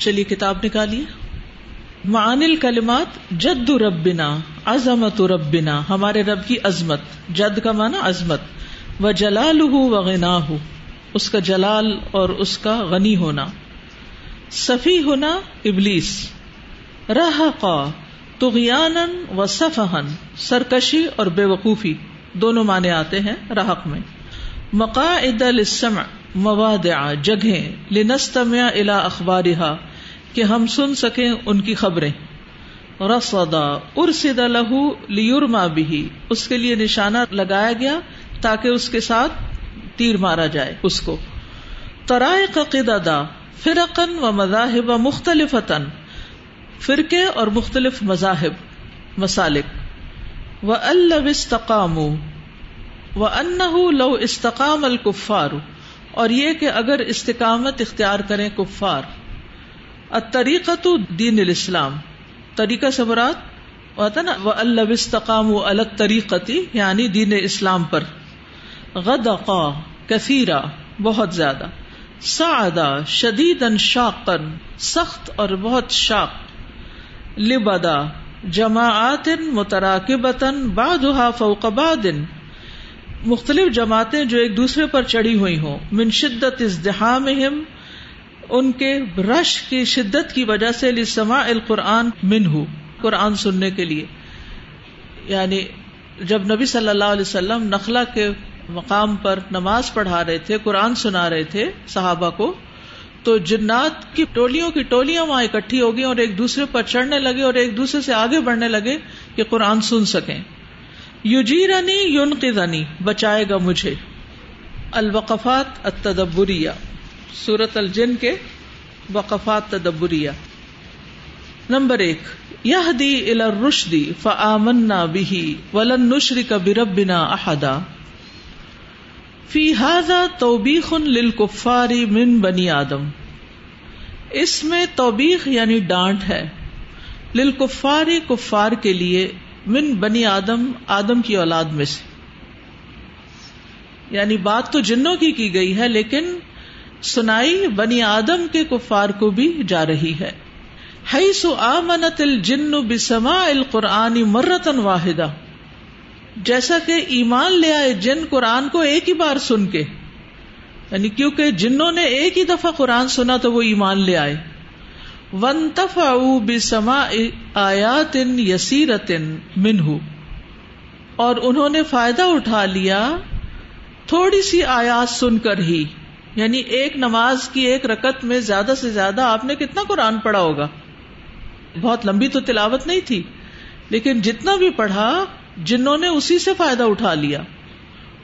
چلیے کتاب نکالیے۔ معان الکلمات جد ربنا، عظمت ربنا، ہمارے رب کی عظمت، جد کا معنی عظمت و جلال و غنا اس کا جلال اور اس کا غنی ہونا۔ صفی ہونا ابلیس رہ تغیان و صفہن سرکشی اور بے وقوفی، دونوں معنی آتے ہیں رحق میں۔ مقاعد للسمع، موادع، جگہیں، لنستمع الى اخبارها کہ ہم سن سکیں ان کی خبریں۔ رسدا ارسد لہو لیورما بھی اس کے لیے نشانہ لگایا گیا تاکہ اس کے ساتھ تیر مارا جائے اس کو۔ ترائے قدا فرقن و مذاہب مختلف فرقے اور مختلف مذاہب، مسالک۔ و استقام۔ و ان لو استقام الکفار۔ اور یہ کہ اگر استقامت اختیار کریں کفار۔ طریقت دین الاسلام، طریقہ سے مراد ہوتا نا وہ اللہ استقام و الگ طریقتی یعنی دین اسلام پر۔ غد کثیرا، بہت زیادہ۔ سعدا شدید شاقن سخت اور بہت شاق۔ لبدا جماعت متراکبتن بعضها فوق بعض مختلف جماعتیں جو ایک دوسرے پر چڑھی ہوئی ہوں، من شدت ازدحامہم ان کے رش کی شدت کی وجہ سے لسما القرآن من ہو قرآن سننے کے لیے۔ یعنی جب نبی صلی اللہ علیہ وسلم نخلا کے مقام پر نماز پڑھا رہے تھے، قرآن سنا رہے تھے صحابہ کو، تو جنات کی ٹولیوں کی ٹولیاں وہاں اکٹھی ہو گئی اور ایک دوسرے پر چڑھنے لگے اور ایک دوسرے سے آگے بڑھنے لگے کہ قرآن سن سکیں۔ یو جی رنی بچائے گا مجھے۔ الوقفات التدبریہ۔ سورت الجن کے وقفات تدبریہ۔ نمبر ایک یہ دی الرشدی فآمنا بھی ولن نشری کا بربنا احدا۔ فی ہاضا توبیخ للکفاری من بنی آدم۔ اس میں توبیخ یعنی ڈانٹ ہے۔ للکفاری کفار کے لیے من بنی آدم آدم کی اولاد میں سے۔ یعنی بات تو جنوں کی کی گئی ہے، لیکن سنائی بنی آدم کے کفار کو بھی جا رہی ہے۔ سو آمنت الجن بسما القرآن مرتن واحدہ۔ جیسا کہ ایمان لے آئے جن قرآن کو ایک ہی بار سن کے۔ یعنی کیونکہ جنہوں نے ایک ہی دفعہ قرآن سنا تو وہ ایمان لے آئے۔ ون تفا بسما آیات یسیرت منہ اور انہوں نے فائدہ اٹھا لیا، تھوڑی سی آیات سن کر ہی۔ یعنی ایک نماز کی ایک رکت میں زیادہ سے زیادہ آپ نے کتنا قرآن پڑھا ہوگا؟ بہت لمبی تو تلاوت نہیں تھی، لیکن جتنا بھی پڑھا، جنہوں نے اسی سے فائدہ اٹھا لیا۔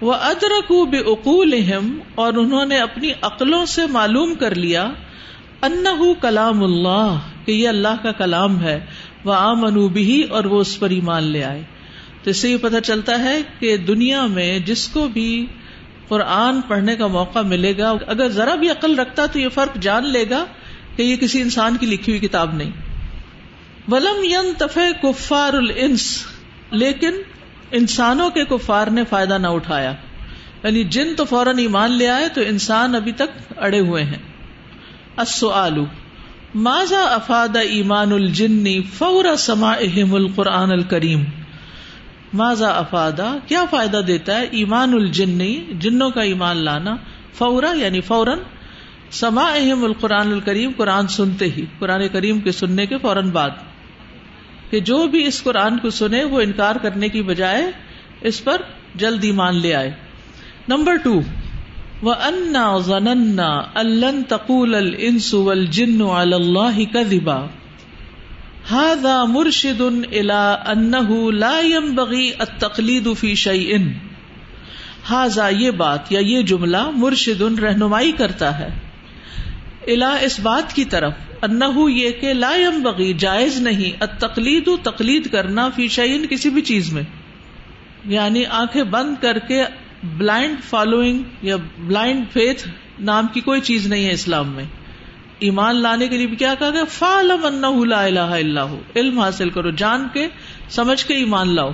وہ ادرک بے اقول اور انہوں نے اپنی عقلوں سے معلوم کر لیا ان کلام اللہ کہ یہ اللہ کا کلام ہے۔ وہ عام انوبی اور وہ اس پر ایمان لے آئے۔ تو اس سے یہ پتہ چلتا ہے کہ دنیا میں جس کو بھی قرآن پڑھنے کا موقع ملے گا، اگر ذرا بھی عقل رکھتا تو یہ فرق جان لے گا کہ یہ کسی انسان کی لکھی ہوئی کتاب نہیں۔ ولم ین کفار الانس، لیکن انسانوں کے کفار نے فائدہ نہ اٹھایا۔ یعنی جن تو فوراً ایمان لے آئے تو انسان ابھی تک اڑے ہوئے ہیں۔ السؤال، ماذا افاد ایمان الجنی فور سما القرآن الکریم؟ ماضا افادا؟ کیا فائدہ دیتا ہے؟ ایمان الجنی جنوں کا ایمان لانا۔ فوراً یعنی فوراً سما اہم القرآن الکریم، قرآن سنتے ہی۔ قرآن کریم کے سننے کے فوراً بعد۔ کہ جو بھی اس قرآن کو سنے، وہ انکار کرنے کی بجائے اس پر جلد ایمان لے آئے۔ نمبر ٹو وہ انا ضننا الن تقول الانس والجن على الله كذبا۔ ہاضا مرشد الا انہ لا ينبغي التقلید فی شيء. ہاضا یہ بات یا یہ جملہ مرشد رہنمائی کرتا ہے. الا اس بات کی طرف انہ یہ کہ لا ينبغي، جائز نہیں التقلید تقلید کرنا فی شيء کسی بھی چیز میں. یعنی آنکھیں بند کر کے بلائنڈ فالوئنگ یا بلائنڈ فیتھ نام کی کوئی چیز نہیں ہے اسلام میں. ایمان لانے کے لیے بھی کیا کہا گیا؟ فالم لا الہ اللہ علم حاصل کرو، جان کے، سمجھ کے ایمان لاؤ۔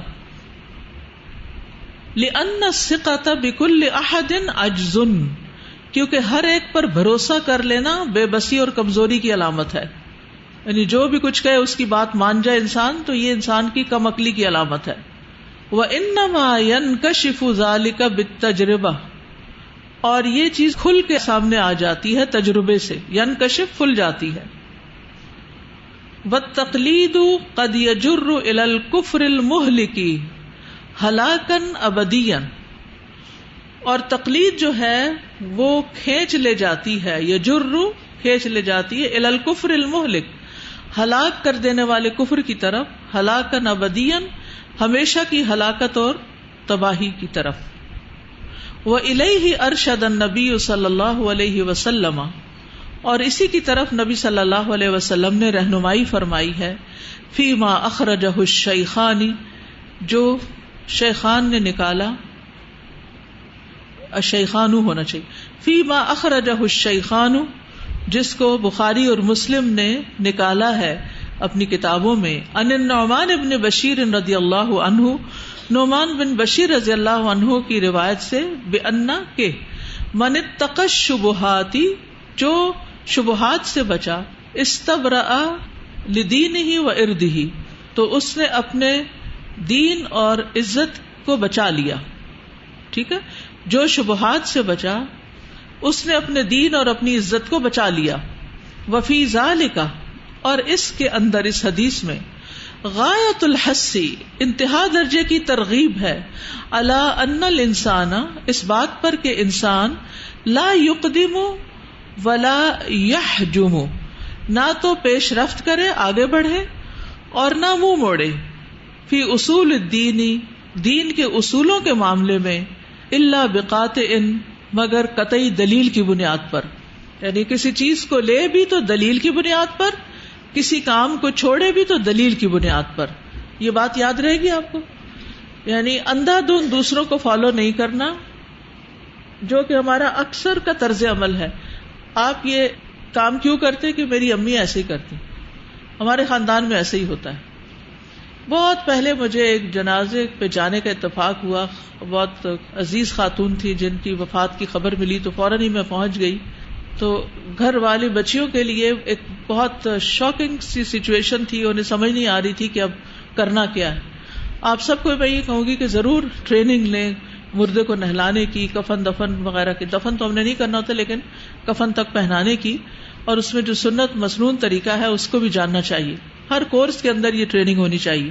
لأن الثقة بكل أحد عجز کیونکہ ہر ایک پر بھروسہ کر لینا بے بسی اور کمزوری کی علامت ہے۔ یعنی جو بھی کچھ کہے، اس کی بات مان جائے انسان، تو یہ انسان کی کم عقلی کی علامت ہے۔ وہ ان کشف کا تجربہ اور یہ چیز کھل کے سامنے آ جاتی ہے تجربے سے ین کشف کھل جاتی ہے۔ و تقلید قد یجر الکفر المہلکی ہلاکن ابدین اور تقلید جو ہے، وہ کھینچ لے جاتی ہے، یجر کھینچ لے جاتی ہے الکفر المہلک ہلاک کر دینے والے کفر کی طرف ہلاکن ابدین ہمیشہ کی ہلاکت اور تباہی کی طرف۔ وہ الہ ارشد نبی صلی اللہ علیہ وسلم۔ اور اسی کی طرف نبی صلی اللہ علیہ وسلم نے رہنمائی فرمائی ہے۔ فی ما اخرجہ الشیخانی جو شیخان نے نکالا۔ شیخانو ہونا چاہیے۔ فی ما اخرجہ الشیخان جس کو بخاری اور مسلم نے نکالا ہے۔ اپنی کتابوں میں ان نعمان ابن بشیر رضی اللہ عنہ، نعمان بن بشیر رضی اللہ عنہ کی روایت سے بے انا کے من تقش شبہاتی جو شبہات سے بچا استبر لدین ہی و ارد ہی تو اس نے اپنے دین اور عزت کو بچا لیا۔ ٹھیک ہے؟ جو شبہات سے بچا، اس نے اپنے دین اور اپنی عزت کو بچا لیا۔ وفی کا اور اس کے اندر اس حدیث میں غایت الحسی، انتہا درجے کی ترغیب ہے۔ اللہ ان انسان اس بات پر کہ انسان لا یقدم ولا یہ جمو نہ تو پیش رفت کرے، آگے بڑھے اور نہ منہ موڑے۔ فی اصول دینی دین کے اصولوں کے معاملے میں اللہ بقات ان مگر قطعی دلیل کی بنیاد پر۔ یعنی کسی چیز کو لے بھی تو دلیل کی بنیاد پر کسی کام کو چھوڑے بھی تو دلیل کی بنیاد پر۔ یہ بات یاد رہے گی آپ کو؟ یعنی اندھا دھن دوسروں کو فالو نہیں کرنا، جو کہ ہمارا اکثر کا طرز عمل ہے۔ آپ یہ کام کیوں کرتے کہ میری امی ایسے ہی کرتی؟ ہمارے خاندان میں ایسے ہی ہوتا ہے۔ بہت پہلے مجھے ایک جنازے پہ جانے کا اتفاق ہوا۔ بہت عزیز خاتون تھی جن کی وفات کی خبر ملی تو فوراً ہی میں پہنچ گئی۔ تو گھر والی بچیوں کے لیے ایک بہت شاکنگ سی سچویشن تھی، انہیں سمجھ نہیں آ رہی تھی کہ اب کرنا کیا ہے۔ آپ سب کو میں یہ کہوں گی کہ ضرور ٹریننگ لیں، مردے کو نہلانے کی، کفن دفن وغیرہ کی۔ دفن تو ہم نے نہیں کرنا ہوتا، لیکن کفن تک پہنانے کی۔ اور اس میں جو سنت مصنون طریقہ ہے، اس کو بھی جاننا چاہیے۔ ہر کورس کے اندر یہ ٹریننگ ہونی چاہیے۔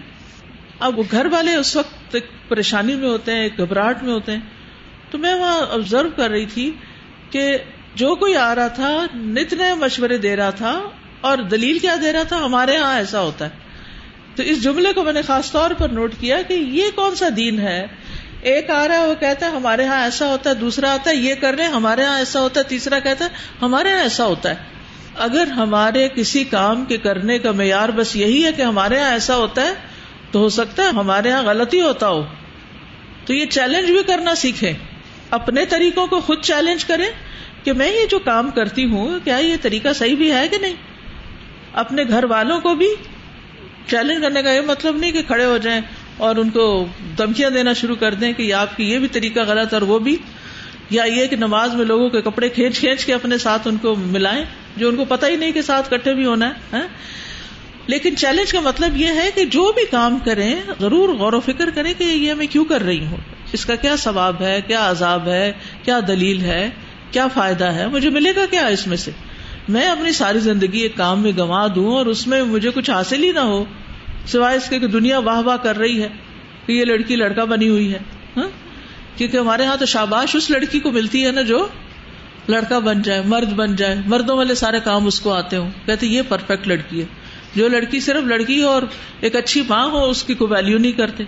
اب گھر والے اس وقت ایک پریشانی میں ہوتے ہیں، ایک گھبراہٹ میں ہوتے ہیں۔ تو میں وہاں آبزرو کر رہی تھی کہ جو کوئی آ رہا تھا، نت نئے مشورے دے رہا تھا، اور دلیل کیا دے رہا تھا؟ ہمارے یہاں ایسا ہوتا ہے۔ تو اس جملے کو میں نے خاص طور پر نوٹ کیا کہ یہ کون سا دین ہے؟ ایک آ رہا ہے، وہ کہتا ہے، ہمارے یہاں ایسا ہوتا ہے، دوسرا آتا ہے، یہ کر رہے ہیں، ہمارے یہاں ایسا ہوتا ہے، تیسرا کہتا ہے، ہمارے یہاں ایسا ہوتا ہے۔ اگر ہمارے کسی کام کے کرنے کا معیار بس یہی ہے کہ ہمارے یہاں ایسا ہوتا ہے، تو ہو سکتا ہے ہمارے یہاں غلطی ہوتا ہو۔ تو یہ چیلنج بھی کرنا سیکھے اپنے طریقوں کو خود چیلنج کرے کہ میں یہ جو کام کرتی ہوں، کیا یہ طریقہ صحیح بھی ہے کہ نہیں؟ اپنے گھر والوں کو بھی چیلنج کرنے کا یہ مطلب نہیں کہ کھڑے ہو جائیں اور ان کو دمکیاں دینا شروع کر دیں کہ آپ کی یہ بھی طریقہ غلط اور وہ بھی، یا یہ کہ نماز میں لوگوں کے کپڑے کھینچ کھینچ کے اپنے ساتھ ان کو ملائیں، جو ان کو پتا ہی نہیں کہ ساتھ کٹھے بھی ہونا ہے ہاں؟ لیکن چیلنج کا مطلب یہ ہے کہ جو بھی کام کریں، ضرور غور و فکر کریں کہ یہ میں کیوں کر رہی ہوں؟ اس کا کیا ثواب ہے، کیا عذاب ہے، کیا دلیل ہے؟ کیا فائدہ ہے؟ مجھے ملے گا کیا اس میں سے؟ میں اپنی ساری زندگی ایک کام میں گنوا دوں اور اس میں مجھے کچھ حاصل ہی نہ ہو، سوائے اس کے کہ دنیا واہ واہ کر رہی ہے کہ یہ لڑکی لڑکا بنی ہوئی ہے ہاں؟ کیونکہ ہمارے یہاں تو شاباش اس لڑکی کو ملتی ہے نا جو لڑکا بن جائے، مرد بن جائے۔ مردوں والے سارے کام اس کو آتے ہوں۔ کہتے یہ پرفیکٹ لڑکی ہے۔ جو لڑکی صرف لڑکی ہو اور ایک اچھی ماں ہو، اس کی کوئی ویلو نہیں کرتے۔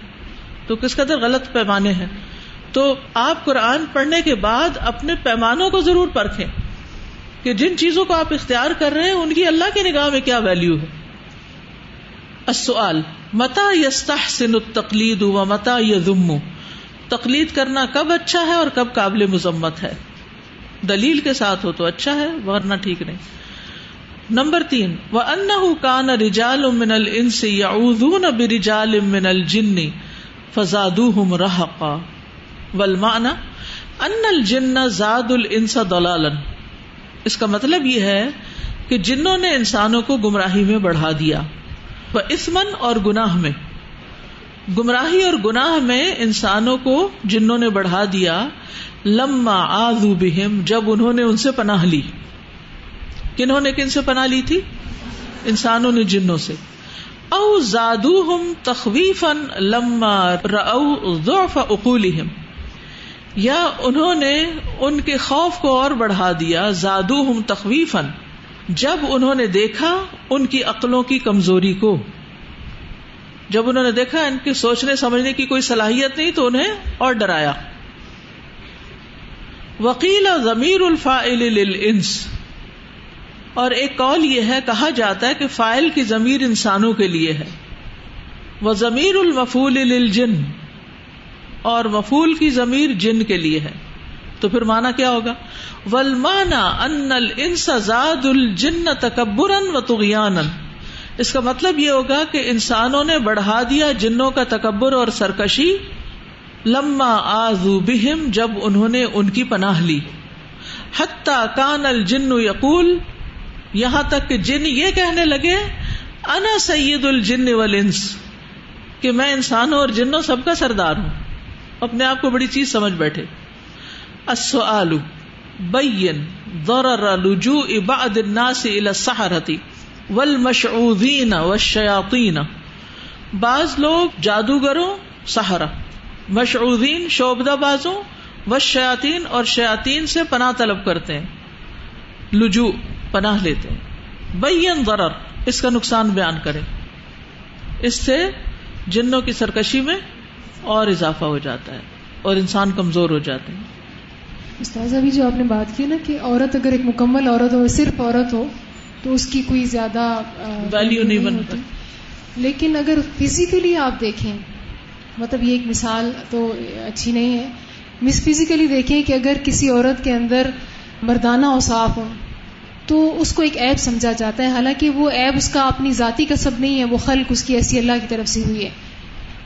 تو کس قدر غلط پیمانے ہیں؟ تو آپ قرآن پڑھنے کے بعد اپنے پیمانوں کو ضرور پرکھیں کہ جن چیزوں کو آپ اختیار کر رہے ہیں، ان کی اللہ کی نگاہ میں کیا ویلو ہے؟ السؤال متا یستحسن التقلید و متا یذم تقلید کرنا کب اچھا ہے اور کب قابل مذمت ہے؟ دلیل کے ساتھ ہو تو اچھا ہے، ورنہ ٹھیک نہیں۔ نمبر تین وہ ان کان رجال من الانس یعوذون برجال من الجن فزادوهم والمعنى ان الجن زاد الانس دلالن اس کا مطلب یہ ہے کہ جنوں نے انسانوں کو گمراہی میں بڑھا دیا۔ وہ اسمن اور گناہ میں۔ گمراہی اور گناہ میں انسانوں کو جنوں نے بڑھا دیا۔ لما آزو بہم جب انہوں نے ان سے پناہ لی۔ کنہوں نے کن سے پناہ لی تھی؟ انسانوں نے جنوں سے۔ او زادو ہم تخویف لما ضعف اقولہم یا انہوں نے ان کے خوف کو اور بڑھا دیا زادو ہم تخویف جب انہوں نے دیکھا ان کی عقلوں کی کمزوری کو۔ جب انہوں نے دیکھا ان کی سوچنے، سمجھنے کی کوئی صلاحیت نہیں تو انہیں اور ڈرایا۔ وکیل ضمیر الفاعل انس اور ایک قول یہ ہے، کہا جاتا ہے کہ فائل کی ضمیر انسانوں کے لیے ہے۔ وہ ضمیر المفول جن اور مفول کی ضمیر جن کے لیے ہے۔ تو پھر مانا کیا ہوگا؟ ولمانا ان الانس زاد الجن تکبر و تغیان اس کا مطلب یہ ہوگا کہ انسانوں نے بڑھا دیا جنوں کا تکبر اور سرکشی۔ لما آزو بہم جب انہوں نے ان کی پناہ لی۔ حتی کان الجن یقول یہاں تک کہ جن یہ کہنے لگے انا سید الجن والانس کہ میں انسانوں اور جنوں سب کا سردار ہوں۔ اپنے آپ کو بڑی چیز سمجھ بیٹھے۔ السؤال، بین ضرر لجوء بعض الناس الى السحرة والمشعوذین والشیاطین۔ بعض لوگ جادوگروں سہرا مشعوذین، شعبدہ بازوں، والشیاطین اور شیاطین سے پناہ طلب کرتے ہیں۔ لجوء، پناہ لیتے ہیں۔ بین ضرر، اس کا نقصان بیان کرے اس سے جنوں کی سرکشی میں اور اضافہ ہو جاتا ہے اور انسان کمزور ہو جاتے ہیں۔ استاذ ابھی جو آپ نے بات کی نا کہ عورت اگر ایک مکمل عورت ہو صرف عورت ہو تو اس کی کوئی زیادہ ویلو نہیں بنتا۔ لیکن اگر فزیکلی آپ دیکھیں مطلب یہ ایک مثال تو اچھی نہیں ہے۔ مس فزیکلی دیکھیں کہ اگر کسی عورت کے اندر مردانہ اور صاف ہو تو اس کو ایک ایپ سمجھا جاتا ہے۔ حالانکہ وہ ایپ اس کا اپنی ذاتی کا سب نہیں ہے وہ خلق اس کی ایسی اللہ کی طرف سے ہوئی ہے۔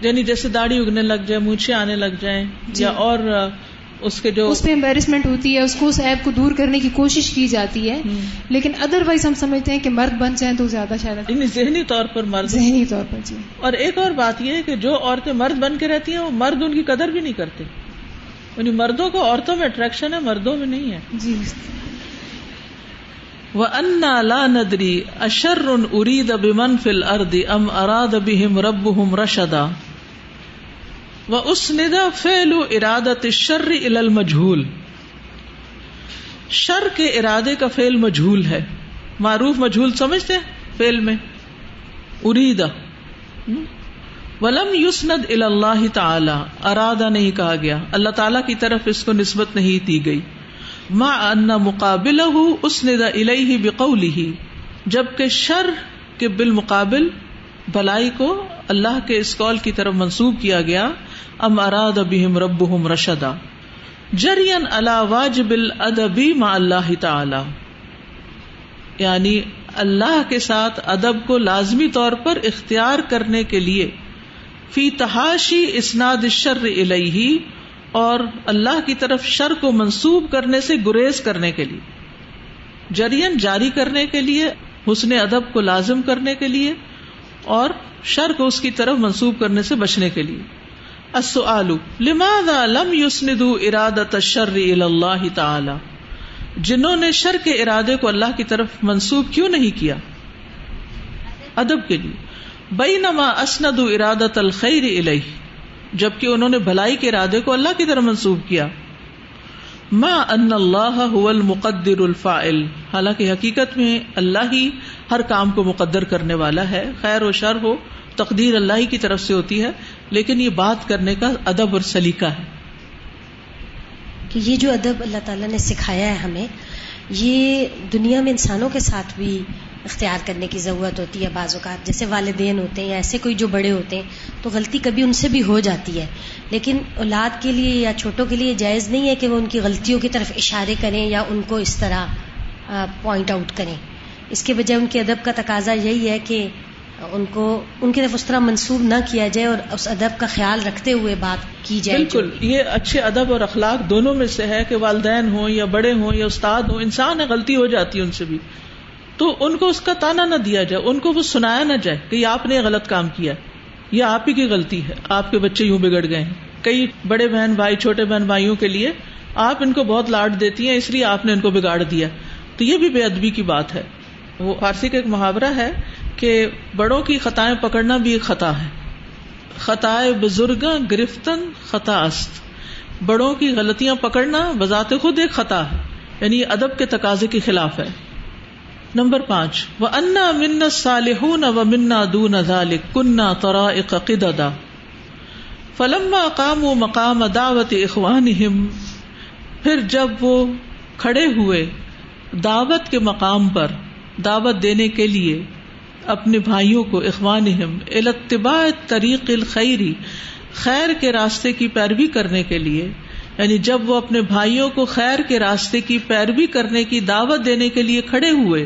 یعنی جیسے داڑھی اگنے لگ جائے مونچھے آنے لگ جائیں جی۔ یا اور اس کے جو اس پہ امبیرسمنٹ ہوتی ہے اس کو اس ایپ کو دور کرنے کی کوشش کی جاتی ہے۔ لیکن ادر وائز ہم سمجھتے ہیں کہ مرد بن جائیں تو زیادہ شاید یعنی ذہنی طور پر مرد۔ ذہنی طور پر جی۔ اور ایک اور بات یہ ہے کہ جو عورتیں مرد بن کے رہتی ہیں وہ مرد ان کی قدر بھی نہیں کرتے۔ یعنی مردوں کو عورتوں میں اٹریکشن ہے مردوں میں نہیں ہے۔ جی۔ وہ انا لا ندری اشر ارید بمن فل ارد ام اراد بہم رب ہم رشدا۔ و اس ندا فیل ارادت شر المجھول شر کے ارادے کا فیل مجھول ہے۔ معروف مجھول سمجھتے فیل میں۔ اریدا ولم یسند اللہ تعالی ارادہ نہیں کہا گیا۔ اللہ تعالی کی طرف اس کو نسبت نہیں دی گئی۔ ما ان مقابل اس نے الہی بقولی ہی جبکہ شر کے بالمقابل بلائی کو اللہ کے اس قول کی طرف منسوب کیا گیا۔ ام اراد بہم ربہم رشدا جرین علا واجب الادبی ما اللہ تعالی یعنی اللہ کے ساتھ ادب کو لازمی طور پر اختیار کرنے کے لیے فی تحاشی اسناد الشر الیہ اور اللہ کی طرف شر کو منسوب کرنے سے گریز کرنے کے لیے جرین جاری کرنے کے لیے، حسن ادب کو لازم کرنے کے لیے اور شر کو اس کی طرف منسوب کرنے سے بچنے کے لیے۔ السؤال، لماذا لم ارادت الشر اللہ تعالی؟ جنہوں نے شر کے ارادے کو اللہ کی طرف منسوب کیوں نہیں کیا؟ ادب کے لیے۔ بینما اسند ارادت الخیر الیہ، جبکہ انہوں نے بھلائی کے ارادے کو اللہ کی طرف منسوب کیا۔ ما ان اللہ هو المقدر الفائل حالانکہ حقیقت میں اللہ ہی ہر کام کو مقدر کرنے والا ہے، خیر و شر ہو، تقدیر اللہ ہی کی طرف سے ہوتی ہے۔ لیکن یہ بات کرنے کا ادب اور سلیقہ ہے۔ کہ یہ جو ادب اللہ تعالیٰ نے سکھایا ہے ہمیں، یہ دنیا میں انسانوں کے ساتھ بھی اختیار کرنے کی ضرورت ہوتی ہے بعض اوقات۔ جیسے والدین ہوتے ہیں یا ایسے کوئی جو بڑے ہوتے ہیں، تو غلطی کبھی ان سے بھی ہو جاتی ہے۔ لیکن اولاد کے لیے یا چھوٹوں کے لیے جائز نہیں ہے کہ وہ ان کی غلطیوں کی طرف اشارے کریں یا ان کو اس طرح پوائنٹ آؤٹ کریں۔ اس کے بجائے ان کے ادب کا تقاضا یہی ہے کہ ان کو ان کی طرف اس طرح منسوب نہ کیا جائے اور اس ادب کا خیال رکھتے ہوئے بات کی جائے بالکل، یہ اچھے ادب اور اخلاق دونوں میں سے ہے کہ والدین ہوں یا بڑے ہوں یا استاد ہوں، انسان ہے، غلطی ہو جاتی ہے ان سے بھی۔ تو ان کو اس کا تانا نہ دیا جائے، ان کو وہ سنایا نہ جائے کہ آپ نے غلط کام کیا یہ آپ ہی کی غلطی ہے، آپ کے بچے یوں بگڑ گئے ہیں۔ کئی بڑے بہن بھائی، چھوٹے بہن بھائیوں کے لیے آپ ان کو بہت لاڈ دیتی ہیں، اس لیے آپ نے ان کو بگاڑ دیا۔ تو یہ بھی بے ادبی کی بات ہے۔ وہ فارسی کا ایک محاورہ ہے کہ بڑوں کی خطائیں پکڑنا بھی ایک خطا ہے۔ خطائے بزرگ گرفتن خطا است۔ بڑوں کی غلطیاں پکڑنا بذات خود ایک خطا ہے۔ یعنی ادب کے تقاضے کے خلاف ہے۔ نمبر پانچ۔ وہ انا من صالح و منا دون ذالک کنہ ترا قدا فلم اقام و مقام دعوت اخوان پھر جب وہ کھڑے ہوئے دعوت کے مقام پر دعوت دینے کے لیے اپنے بھائیوں کو اخوان التباع طریق الخیری خیر کے راستے کی پیروی کرنے کے لیے یعنی جب وہ اپنے بھائیوں کو خیر کے راستے کی پیروی کرنے کی دعوت دینے کے لیے کھڑے ہوئے،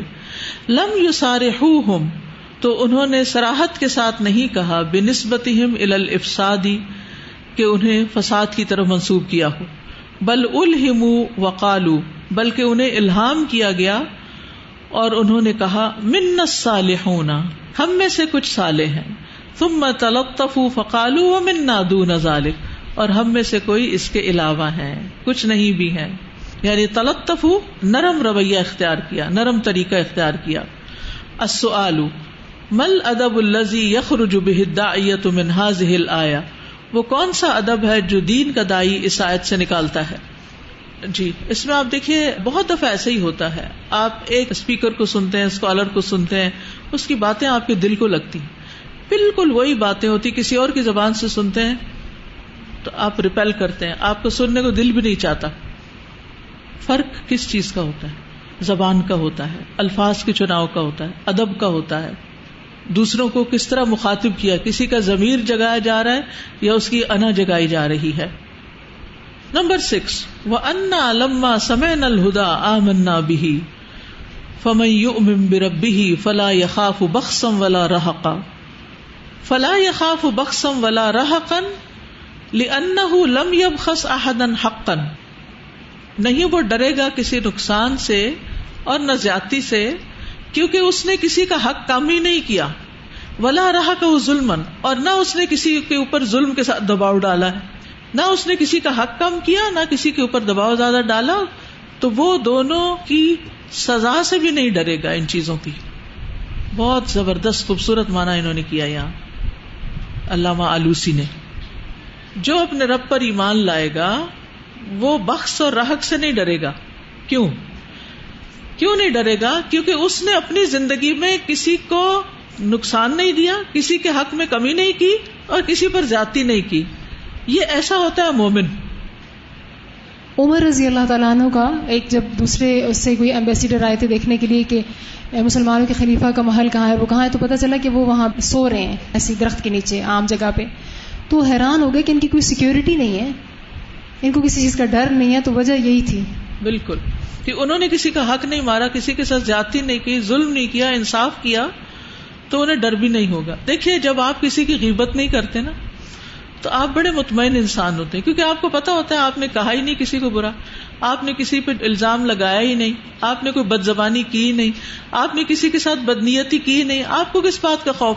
لم یو سارے تو انہوں نے سراہد کے ساتھ نہیں کہا بے نسبت الافسادی کہ انہیں فساد کی طرف منسوب کیا ہو، بل الہم وقالو بلکہ انہیں الہام کیا گیا اور انہوں نے کہا من صالحون ہم میں سے کچھ سالے ہیں۔ ثم تلطفوا فقالوا ومنا دون ذلك، اور ہم میں سے کوئی اس کے علاوہ ہیں کچھ نہیں بھی ہیں یعنی تلطف نرم رویہ اختیار کیا، نرم طریقہ اختیار کیا۔ السؤال، مل ادب الزی یخرج به الداعیة من هذه الايه وہ کون سا ادب ہے جو دین کا دائی اس آیت سے نکالتا ہے؟ جی اس میں آپ دیکھیے، بہت دفعہ ایسے ہی ہوتا ہے۔ آپ ایک اسپیکر کو سنتے ہیں اسکالر کو سنتے ہیں، اس کی باتیں آپ کے دل کو لگتی بالکل وہی باتیں ہوتی، کسی اور کی زبان سے سنتے ہیں، تو آپ ریپیل کرتے ہیں۔ آپ کو سننے کو دل بھی نہیں چاہتا۔ فرق کس چیز کا ہوتا ہے؟ زبان کا ہوتا ہے، الفاظ کے چناؤ کا ہوتا ہے، ادب کا ہوتا ہے۔ دوسروں کو کس طرح مخاطب کیا؟ کسی کا ضمیر جگایا جا رہا ہے یا اس کی انا جگائی جا رہی ہے؟ نمبر سکس وہ انا لما سمے نل ہدا آمنا بھی فمن بربی فلا یخاف بخسم ولا رحقا فلا یخاف بخسم ولا رحقن لأنه لم يبخس احدا حقا۔ نہیں وہ ڈرے گا کسی نقصان سے اور نہ زیادتی سے، کیونکہ اس نے کسی کا حق کم ہی نہیں کیا۔ ولا رہا کا وہ ظلم اور نہ اس نے کسی کے اوپر ظلم کے ساتھ دباؤ ڈالا ہے۔ نہ اس نے کسی کا حق کم کیا، نہ کسی کے اوپر دباؤ زیادہ ڈالا، تو وہ دونوں کی سزا سے بھی نہیں ڈرے گا ان چیزوں کی۔ بہت زبردست خوبصورت مانا انہوں نے کیا یہاں۔ علامہ آلوسی نے۔ جو اپنے رب پر ایمان لائے گا، وہ بخش اور رحق سے نہیں ڈرے گا۔ کیوں؟ کیوں نہیں ڈرے گا؟ کیونکہ اس نے اپنی زندگی میں کسی کو نقصان نہیں دیا، کسی کے حق میں کمی نہیں کی اور کسی پر زیادتی نہیں کی۔ یہ ایسا ہوتا ہے مومن۔ عمر رضی اللہ تعالیٰ عنہ کا ایک جب دوسرے اس سے کوئی ایمبیسیڈر آئے تھے دیکھنے کے لیے کہ مسلمانوں کے خلیفہ کا محل کہاں ہے وہ کہاں ہے تو پتا چلا کہ وہ وہاں سو رہے ہیں ایسی درخت کے نیچے عام جگہ پہ۔ تو حیران ہو گئے کہ ان کی کوئی سیکورٹی نہیں ہے۔ ان کو کسی چیز کا ڈر نہیں ہے تو وجہ یہی تھی۔ بالکل۔ کہ انہوں نے کسی کا حق نہیں مارا کسی کے ساتھ جاتی نہیں کی ظلم نہیں کیا انصاف کیا تو انہیں ڈر بھی نہیں ہوگا۔ دیکھیے جب آپ کسی کی غیبت نہیں کرتے نا تو آپ بڑے مطمئن انسان ہوتے ہیں، کیونکہ آپ کو پتا ہوتا ہے آپ نے کہا ہی نہیں کسی کو برا، آپ نے کسی پہ الزام لگایا ہی نہیں، آپ نے کوئی بد زبانی کی نہیں، آپ نے کسی کے ساتھ بدنیتی کی نہیں، آپ کو کس بات کا خوف؟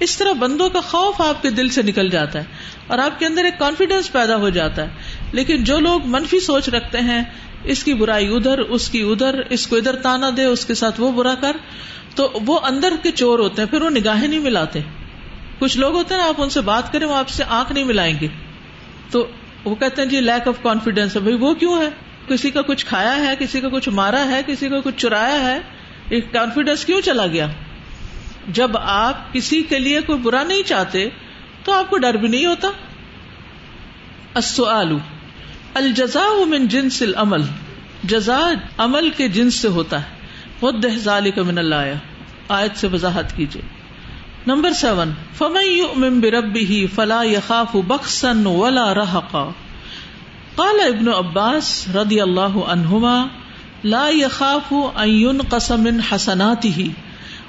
اس طرح بندوں کا خوف آپ کے دل سے نکل جاتا ہے اور آپ کے اندر ایک کانفیڈینس پیدا ہو جاتا ہے۔ لیکن جو لوگ منفی سوچ رکھتے ہیں، اس کی برائی ادھر، اس کی ادھر، اس کو ادھر تانا دے، اس کے ساتھ وہ برا کر، تو وہ اندر کے چور ہوتے ہیں، پھر وہ نگاہیں نہیں ملاتے۔ کچھ لوگ ہوتے ہیں آپ ان سے بات کریں، وہ آپ سے آنکھ نہیں ملائیں گے۔ تو وہ کہتے ہیں جی لیک آف کانفیڈینس ہے۔ بھائی، وہ کیوں ہے؟ کسی کا کچھ کھایا ہے، کسی کا کچھ مارا ہے، کسی کا کچھ چرایا ہے ایک کانفیڈینس کیوں چلا گیا؟ جب آپ کسی کے لیے کوئی برا نہیں چاہتے، تو آپ کو ڈر بھی نہیں ہوتا۔ السؤال، الجزاء من جنس العمل۔ جزا عمل کے جنس سے ہوتا ہے۔ خود ذالک من اللہ آیت سے وضاحت کیجیے نمبر سیون، فمن بربه فلا يخاف بخسا ولا رهقا قال ابن عباس رضی اللہ عنہما لا يخاف ان ينقص من حسناته۔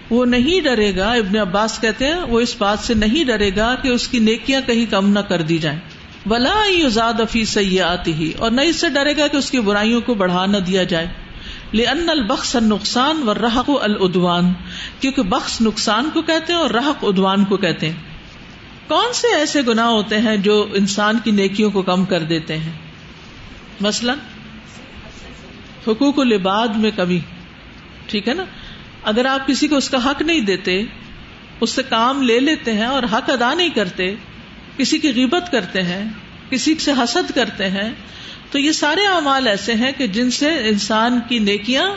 وہ نہیں ڈرے گا، ابن عباس کہتے ہیں، وہ اس بات سے نہیں ڈرے گا کہ اس کی نیکیاں کہیں کم نہ کر دی جائیں۔ بلا یزاد افی سیاتی اور نہ اس سے ڈرے گا کہ اس کی برائیوں کو بڑھا نہ دیا جائے۔ لن البخش نقصان و رحق الدوان کیونکہ بخش نقصان کو کہتے ہیں اور رحق ادوان کو کہتے ہیں۔ کون سے ایسے گنا ہوتے ہیں جو انسان کی نیکیوں کو کم کر دیتے ہیں؟ مثلا حقوق العباد میں کمی، ٹھیک ہے نا؟ اگر آپ کسی کو اس کا حق نہیں دیتے، اس سے کام لے لیتے ہیں اور حق ادا نہیں کرتے، کسی کی غیبت کرتے ہیں، کسی سے حسد کرتے ہیں تو یہ سارے اعمال ایسے ہیں کہ جن سے انسان کی نیکیاں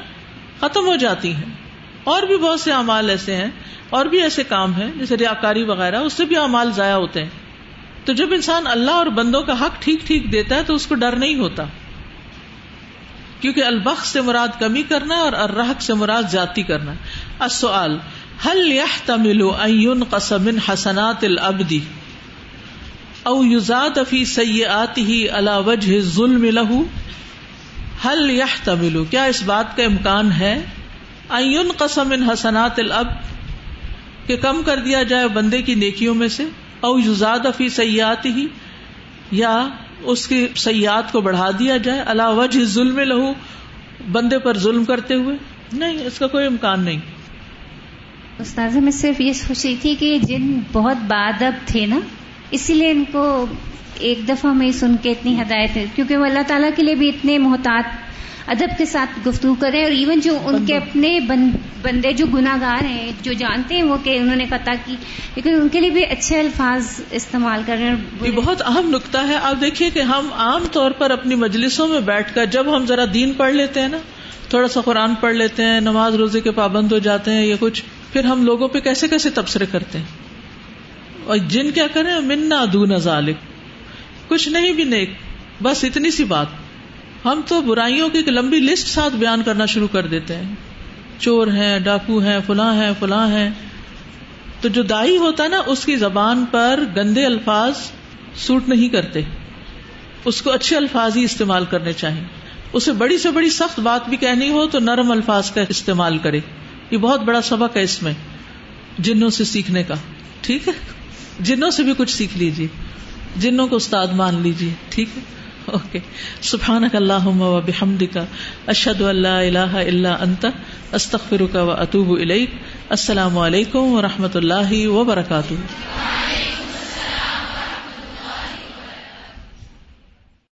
ختم ہو جاتی ہیں۔ اور بھی بہت سے اعمال ایسے ہیں اور بھی ایسے کام ہیں، جیسے ریاکاری وغیرہ، اس سے بھی اعمال ضائع ہوتے ہیں۔ تو جب انسان اللہ اور بندوں کا حق ٹھیک ٹھیک دیتا ہے تو اس کو ڈر نہیں ہوتا۔ کیونکہ البخ سے مراد کمی کرنا اور الرحق سے مراد زیادتی کرنا۔ السؤال، هل يحتمل ان ينقص من حسنات العبد؟ او يزاد في سيئاته على وجه الظلم له هل يحتمل کیا اس بات کا امکان ہے؟ ان ينقص من حسنات العبد کہ کم کر دیا جائے بندے کی نیکیوں میں سے، او یزاد فی سیات ہی یا اس کی سیاحت کو بڑھا دیا جائے اللہ وجہ ظلم لہو، بندے پر ظلم کرتے ہوئے؟ نہیں، اس کا کوئی امکان نہیں۔ استاذ میں صرف یہ سوچ رہی تھی کہ جن بہت بادب تھے نا اسی لیے ان کو ایک دفعہ میں سن کے اتنی ہدایت ہے کیونکہ وہ اللہ تعالیٰ کے لیے بھی اتنے محتاط ادب کے ساتھ گفتگو کریں اور ایون جو ان کے اپنے بندے جو گناگار ہیں جو جانتے ہیں وہ کہ انہوں نے قطع کی لیکن ان کے لیے بھی اچھے الفاظ استعمال کر رہے ہیں یہ بہت اہم نقطہ ہے۔ آپ دیکھیے کہ ہم عام طور پر اپنی مجلسوں میں بیٹھ کر جب ہم ذرا دین پڑھ لیتے ہیں نا تھوڑا سا قرآن پڑھ لیتے ہیں نماز روزے کے پابند ہو جاتے ہیں یا کچھ پھر ہم لوگوں پہ کیسے کیسے تبصرے کرتے ہیں؟ اور جن کیا کریں، منا دون ذالک۔ کچھ نہیں بھی نیک، بس اتنی سی بات۔ ہم تو برائیوں کی ایک لمبی لسٹ ساتھ بیان کرنا شروع کر دیتے ہیں۔ چور ہیں، ڈاکو ہیں، فلاں ہیں فلاں ہیں۔ تو جو دائی ہوتا ہے نا، اس کی زبان پر گندے الفاظ سوٹ نہیں کرتے۔ اس کو اچھے الفاظ ہی استعمال کرنے چاہیے۔ اسے بڑی سے بڑی سخت بات بھی کہنی ہو تو نرم الفاظ کا استعمال کرے۔ یہ بہت بڑا سبق ہے اس میں، جنوں سے سیکھنے کا۔ ٹھیک ہے؟ جنوں سے بھی کچھ سیکھ لیجیے، جنوں کو استاد مان لیجیے، ٹھیک ہے؟ اوکے۔ سبحان اللہ و بحمد کا اشد اللہ اللہ اللہ انت استخر کا و اطوب السلام علیکم و رحمۃ اللہ وبرکاتہ۔